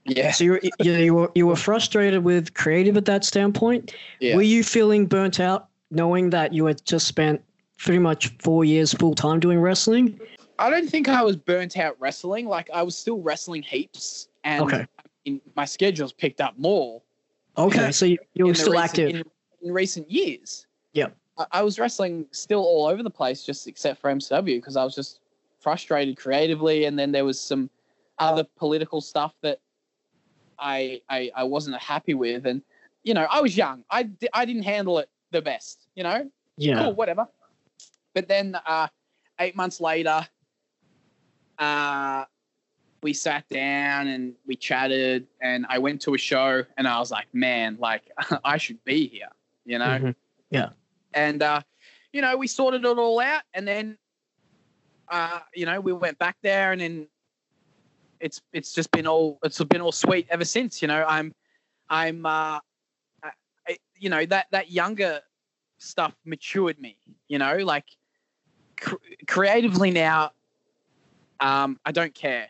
Yeah. So you you, you were you were frustrated with creative at that standpoint. Yeah. Were you feeling burnt out, knowing that you had just spent pretty much four years full time doing wrestling? I don't think I was burnt out wrestling. Like I was still wrestling heaps, and okay. in, my schedules picked up more. Okay, so you, you were still recent, active in, in, recent years. Yeah, I, I, was wrestling still all over the place, just except for MCW because I was just frustrated creatively, and then there was some other political stuff that I I, I wasn't happy with, and you know I was young. I I didn't handle it the best. You know. Yeah. Cool. Whatever. But then uh, eight months later, uh, we sat down and we chatted, and I went to a show, and I was like, man, like I should be here, you know? Mm-hmm. Yeah. And uh, you know, we sorted it all out, and then uh, you know, we went back there, and then it's it's just been all it's been all sweet ever since. You know, I'm I'm uh, I, you know that that younger stuff matured me. You know, like cr- creatively now um, I don't care.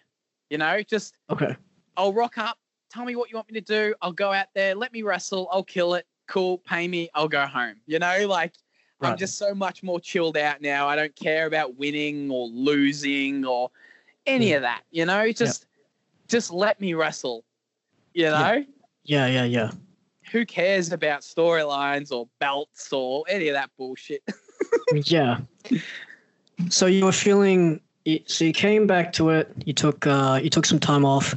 You know, just okay. I'll rock up. Tell me what you want me to do. I'll go out there. Let me wrestle. I'll kill it. Cool. Pay me. I'll go home. You know, like right. I'm just so much more chilled out now. I don't care about winning or losing or any mm. of that. You know, just just let me wrestle. You know. Yeah. Yeah. Yeah. yeah. Who cares about storylines or belts or any of that bullshit? yeah. So you were feeling so you came back to it. You took uh, you took some time off.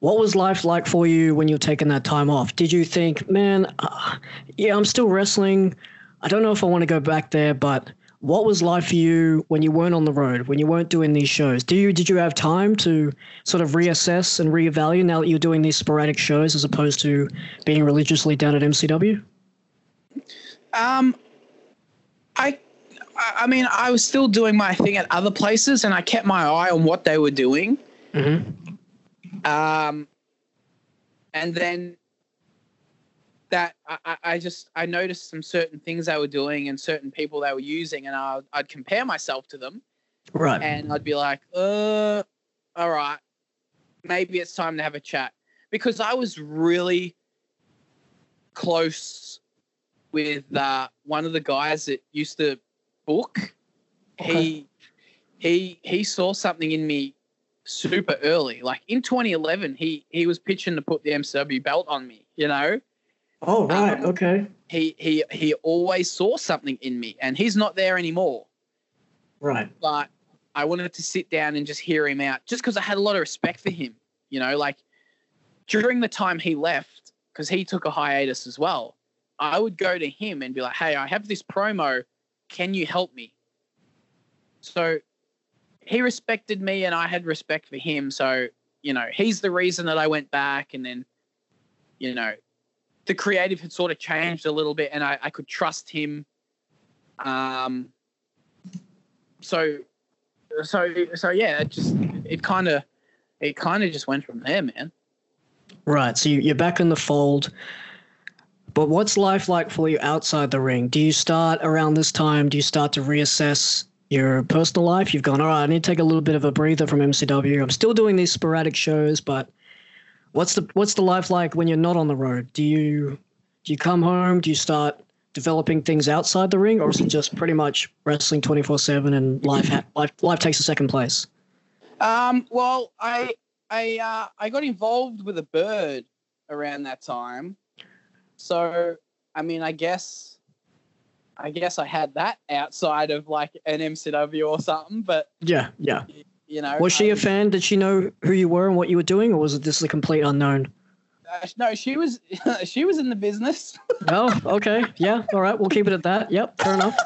What was life like for you when you were taking that time off? Did you think, man, uh, yeah, I'm still wrestling. I don't know if I want to go back there, but what was life for you when you weren't on the road, when you weren't doing these shows? Do you did you have time to sort of reassess and reevaluate now that you're doing these sporadic shows as opposed to being religiously down at MCW? Um, I, I mean, I was still doing my thing at other places, and I kept my eye on what they were doing. Mm-hmm. Um, and then that I, I just I noticed some certain things they were doing and certain people they were using, and I, I'd compare myself to them, right? And I'd be like, uh, all right, maybe it's time to have a chat because I was really close with uh, one of the guys that used to book. Okay. He he he saw something in me super early. Like in 2011, he he was pitching to put the MCW belt on me. You know. Oh right, um, okay. He he he always saw something in me, and he's not there anymore. Right. But I wanted to sit down and just hear him out, just because I had a lot of respect for him. You know, like during the time he left, because he took a hiatus as well. I would go to him and be like, "Hey, I have this promo. Can you help me?" So he respected me, and I had respect for him. So you know, he's the reason that I went back, and then you know, the creative had sort of changed a little bit, and I, I could trust him. Um, so, so, so yeah, it just it kind of it kind of just went from there, man. Right. So you're back in the fold. But what's life like for you outside the ring? Do you start around this time? Do you start to reassess your personal life? You've gone, all right, I need to take a little bit of a breather from MCW. I'm still doing these sporadic shows, but What's the what's the life like when you're not on the road? Do you do you come home? Do you start developing things outside the ring, or is it just pretty much wrestling twenty four seven and life ha- life life takes a second place? Um, well, I I uh, I got involved with a bird around that time, so I mean, I guess I guess I had that outside of like an MCW or something, but yeah, yeah, you know, was she a fan? Did she know who you were and what you were doing, or was it just a complete unknown? Uh, no, she was she was in the business. oh, okay, yeah, all right, we'll keep it at that. Yep, fair enough.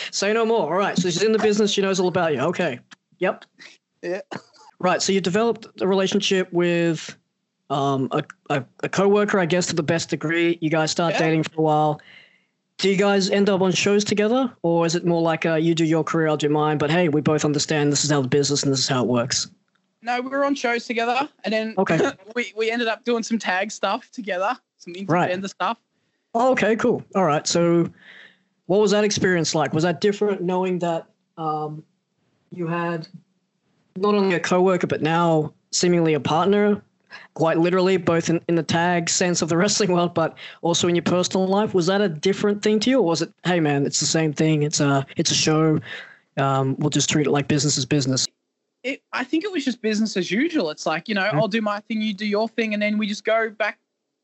Say no more. All right, so she's in the business. She knows all about you. Okay, yep. Yeah. Right. So you developed a relationship with um, a, a, a co-worker, I guess, to the best degree. You guys start yeah. dating for a while do you guys end up on shows together, or is it more like uh, you do your career, I'll do mine? But hey, we both understand this is how the business and this is how it works. No, we were on shows together, and then okay. we we ended up doing some tag stuff together, some right. stuff. Oh, okay, cool. All right. So, what was that experience like? Was that different, knowing that um, you had not only a coworker but now seemingly a partner quite literally, both in, in the tag sense of the wrestling world, but also in your personal life. Was that a different thing to you, or was it, hey man, it's the same thing. It's a it's a show. Um, we'll just treat it like business is business. It, I think it was just business as usual. It's like you know, mm-hmm. I'll do my thing, you do your thing, and then we just go back.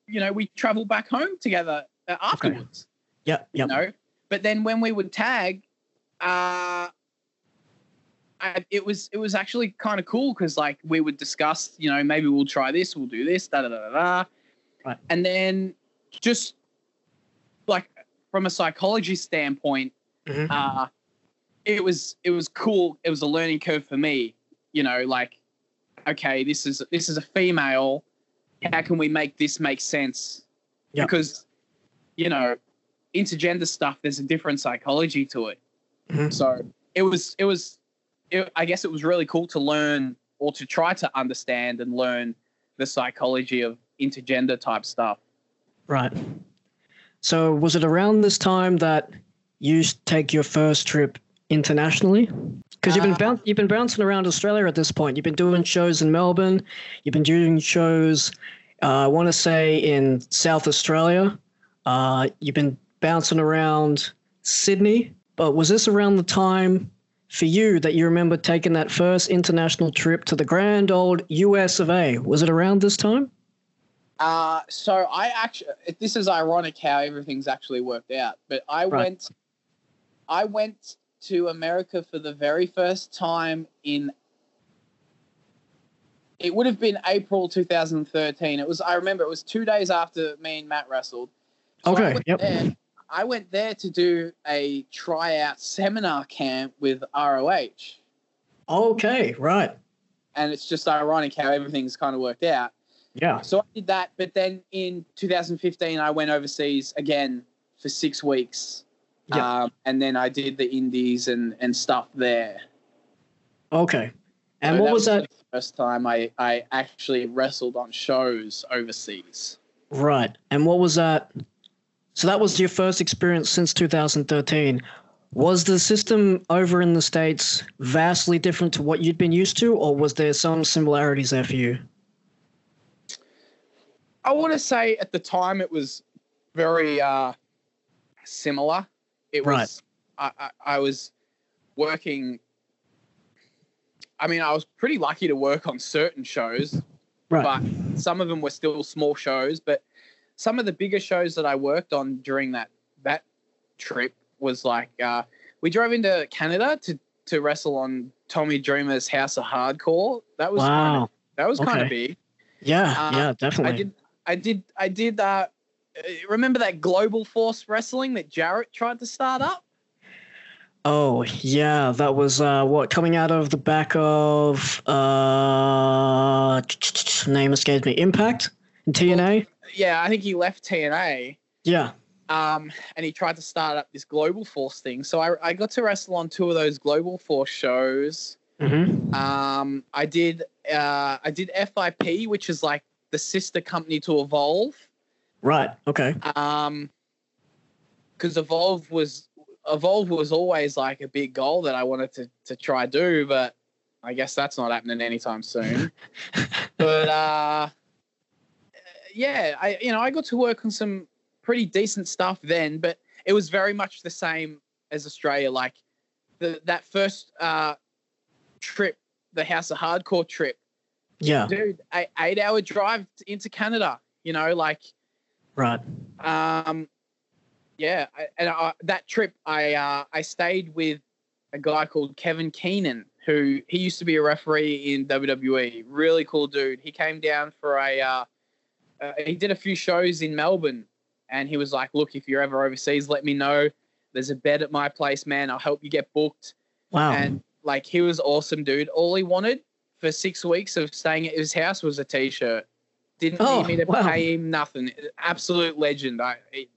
You know, we travel back home together uh, afterwards. Okay. Yeah, yeah. You know, but then when we would tag, uh, I, it was it was actually kind of cool because like we would discuss, you know, maybe we'll try this, we'll do this, da da da da. Right. And then just like from a psychology standpoint, mm-hmm. uh, it was it was cool. It was a learning curve for me. You know, like okay, this is this is a female. How can we make this make sense? Yep. Because you know, intergender stuff, there's a different psychology to it. Mm-hmm. So it was it was it, I guess it was really cool to learn or to try to understand and learn the psychology of intergender type stuff. Right. So was it around this time that you take your first trip internationally? Because you've been uh, you've been bouncing around Australia at this point. You've been doing shows in Melbourne. You've been doing shows. Uh, I want to say in South Australia. Uh, you've been bouncing around Sydney. But was this around the time for you that you remember taking that first international trip to the grand old US of A? Was it around this time? Uh, so I actually, this is ironic how everything's actually worked out, but I right. went, I went to America for the very first time in, it would have been April 2013. It was, I remember it was two days after me and Matt wrestled. So okay. Yep. There, I went there to do a tryout seminar camp with ROH. Okay, right. And it's just ironic how everything's kind of worked out. Yeah. So I did that, but then in 2015, I went overseas again for six weeks. Yeah. Um, and then I did the indies and, and stuff there. Okay. And so what was, was that? first time I, I actually wrestled on shows overseas. Right. And what was that? So that was your first experience since 2013. Was the system over in the States vastly different to what you'd been used to, or was there some similarities there for you? I want to say at the time it was very uh, similar. It right. was I, I, I was working. I mean, I was pretty lucky to work on certain shows, right. but some of them were still small shows. But some of the bigger shows that I worked on during that that trip was like uh, we drove into Canada to to wrestle on Tommy Dreamer's House of Hardcore. That was wow. Kind of, that was okay. kind of big. Yeah, uh, yeah, definitely. I did I did I did uh remember that Global Force Wrestling that Jarrett tried to start up? Oh yeah, that was uh, what coming out of the back of uh, name escapes me. Impact and TNA. Yeah, I think he left TNA. Yeah. Um, and he tried to start up this Global Force thing. So I, I got to wrestle on two of those Global Force shows. Mm-hmm. Um, I did uh, I did FIP, which is like the sister company to Evolve. Right. Okay. Um, because Evolve was Evolve was always like a big goal that I wanted to to try do, but I guess that's not happening anytime soon. but uh, yeah, I you know I got to work on some pretty decent stuff then, but it was very much the same as Australia. Like the that first uh, trip, the House of Hardcore trip, yeah. Dude, a eight hour drive into Canada, you know, like. Right. Um, yeah. I, and I, that trip, I, uh, I stayed with a guy called Kevin Keenan, who he used to be a referee in WWE. Really cool dude. He came down for a, uh, uh, he did a few shows in Melbourne and he was like, look, if you're ever overseas, let me know. There's a bed at my place, man. I'll help you get booked. Wow. And like, he was awesome, dude. All he wanted for six weeks of staying at his house was a t-shirt. Didn't oh, need me to wow. pay him nothing. Absolute legend. I, he,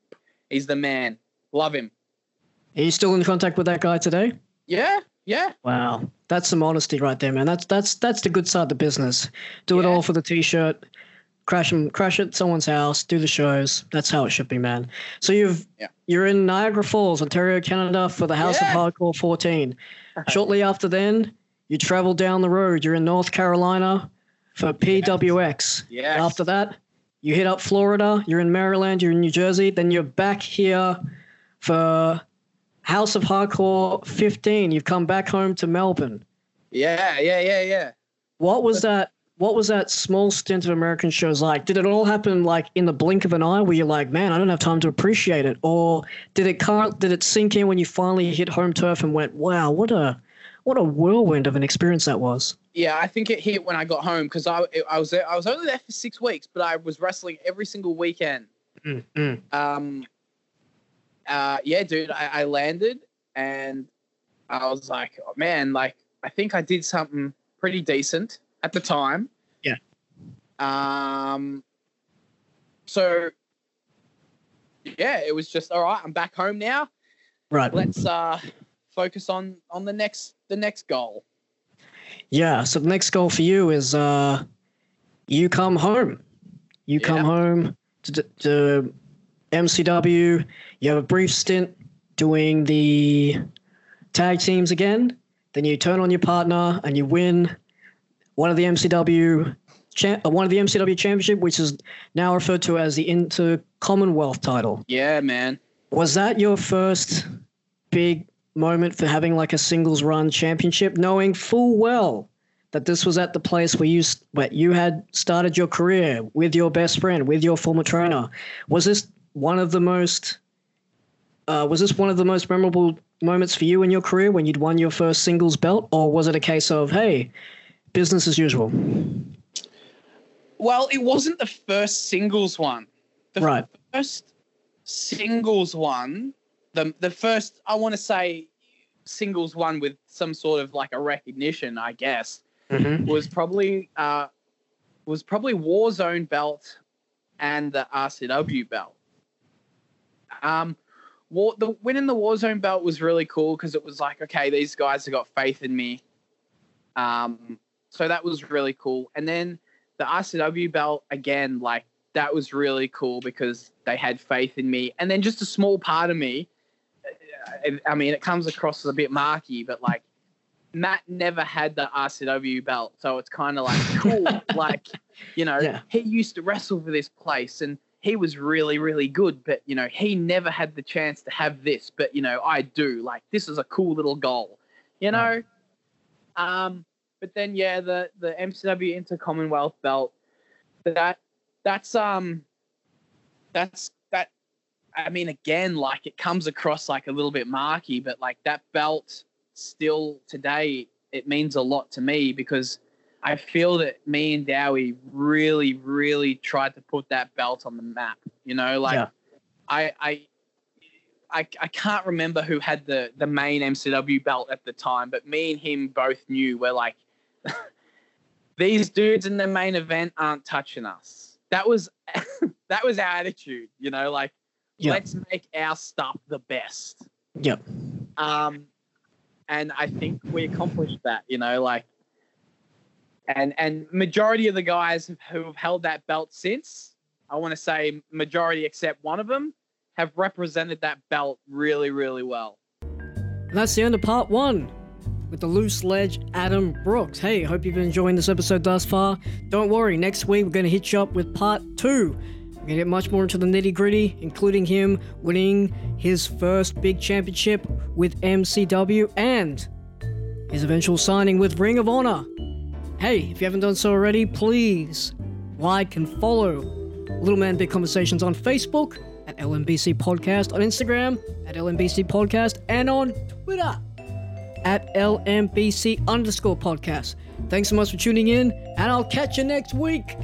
he's the man. Love him. Are you still in contact with that guy today? Yeah, yeah. Wow, that's some honesty right there, man. That's that's that's the good side of the business. Do yeah. it all for the t-shirt. Crash them, crash at someone's house. Do the shows. That's how it should be, man. So you've yeah. you're in Niagara Falls, Ontario, Canada, for the House yeah. of Hardcore 14. Shortly after then, you travel down the road. You're in North Carolina for PWX. Yes. After that, you hit up Florida. You're in Maryland. You're in New Jersey. Then you're back here for House of Hardcore 15. You've come back home to Melbourne. Yeah, yeah, yeah, yeah. What was that? What was that small stint of American shows like? Did it all happen like in the blink of an eye, where you're like, "Man, I don't have time to appreciate it," or did it did it sink in when you finally hit home turf and went, "Wow, what a what a whirlwind of an experience that was. Yeah, I think it hit when I got home because I I was there, I was only there for six weeks, but I was wrestling every single weekend. Mm-hmm. Um, uh, yeah, dude, I, I landed and I was like, oh, man, like I think I did something pretty decent at the time. Yeah. Um. So yeah, it was just all right. I'm back home now. Right. Let's uh focus on on the next the next goal. Yeah, so the next goal for you is uh you come home. You yeah. come home to, to MCW. You have a brief stint doing the tag teams again. Then you turn on your partner and you win one of the MCW uh, one of the MCW championship, which is now referred to as the Inter Commonwealth title. Yeah, man. Was that your first big moment for having like a singles run championship, knowing full well that this was at the place where you where you had started your career with your best friend, with your former trainer. Was this one of the most uh, was this one of the most memorable moments for you in your career when you'd won your first singles belt, or was it a case of hey, business as usual? Well, it wasn't the first singles one. The right. first singles one, the the first I want to say singles one with some sort of like a recognition, I guess, mm-hmm. was probably uh, was probably Warzone belt and the RCW belt. Um, war, the winning the Warzone belt was really cool because it was like, okay, these guys have got faith in me. Um, so that was really cool. And then the RCW belt again, like that was really cool because they had faith in me. And then just a small part of me, I mean, it comes across as a bit marky, but like Matt never had the RCW belt, so it's kind of like cool. like, you know, yeah. he used to wrestle for this place and he was really, really good, but you know, he never had the chance to have this, but you know, I do. Like, this is a cool little goal, you know. Um, but then yeah, the the MCW Inter Commonwealth belt, that that's um, that's that. I mean, again, like it comes across like a little bit marky, but like that belt still today it means a lot to me because I feel that me and Dowie really, really tried to put that belt on the map. You know, like yeah. I, I, I, I can't remember who had the the main MCW belt at the time, but me and him both knew we're like, these dudes in the main event aren't touching us. That was that was our attitude. You know, like yeah. let's make our stuff the best. Yep. Um, and I think we accomplished that. You know, like, and and majority of the guys who have held that belt since, I want to say majority except one of them, have represented that belt really, really well. And that's the end of part one with the loose ledge Adam Brooks. Hey, hope you've been enjoying this episode thus far. Don't worry, next week we're going to hit you up with part two We're going to get much more into the nitty gritty, including him winning his first big championship with MCW and his eventual signing with Ring of Honor. Hey, if you haven't done so already, please like and follow Little Man Big Conversations on Facebook, at LMBC Podcast on Instagram, at LMBC Podcast, and on Twitter at LMBC underscore podcast. Thanks so much for tuning in, and I'll catch you next week.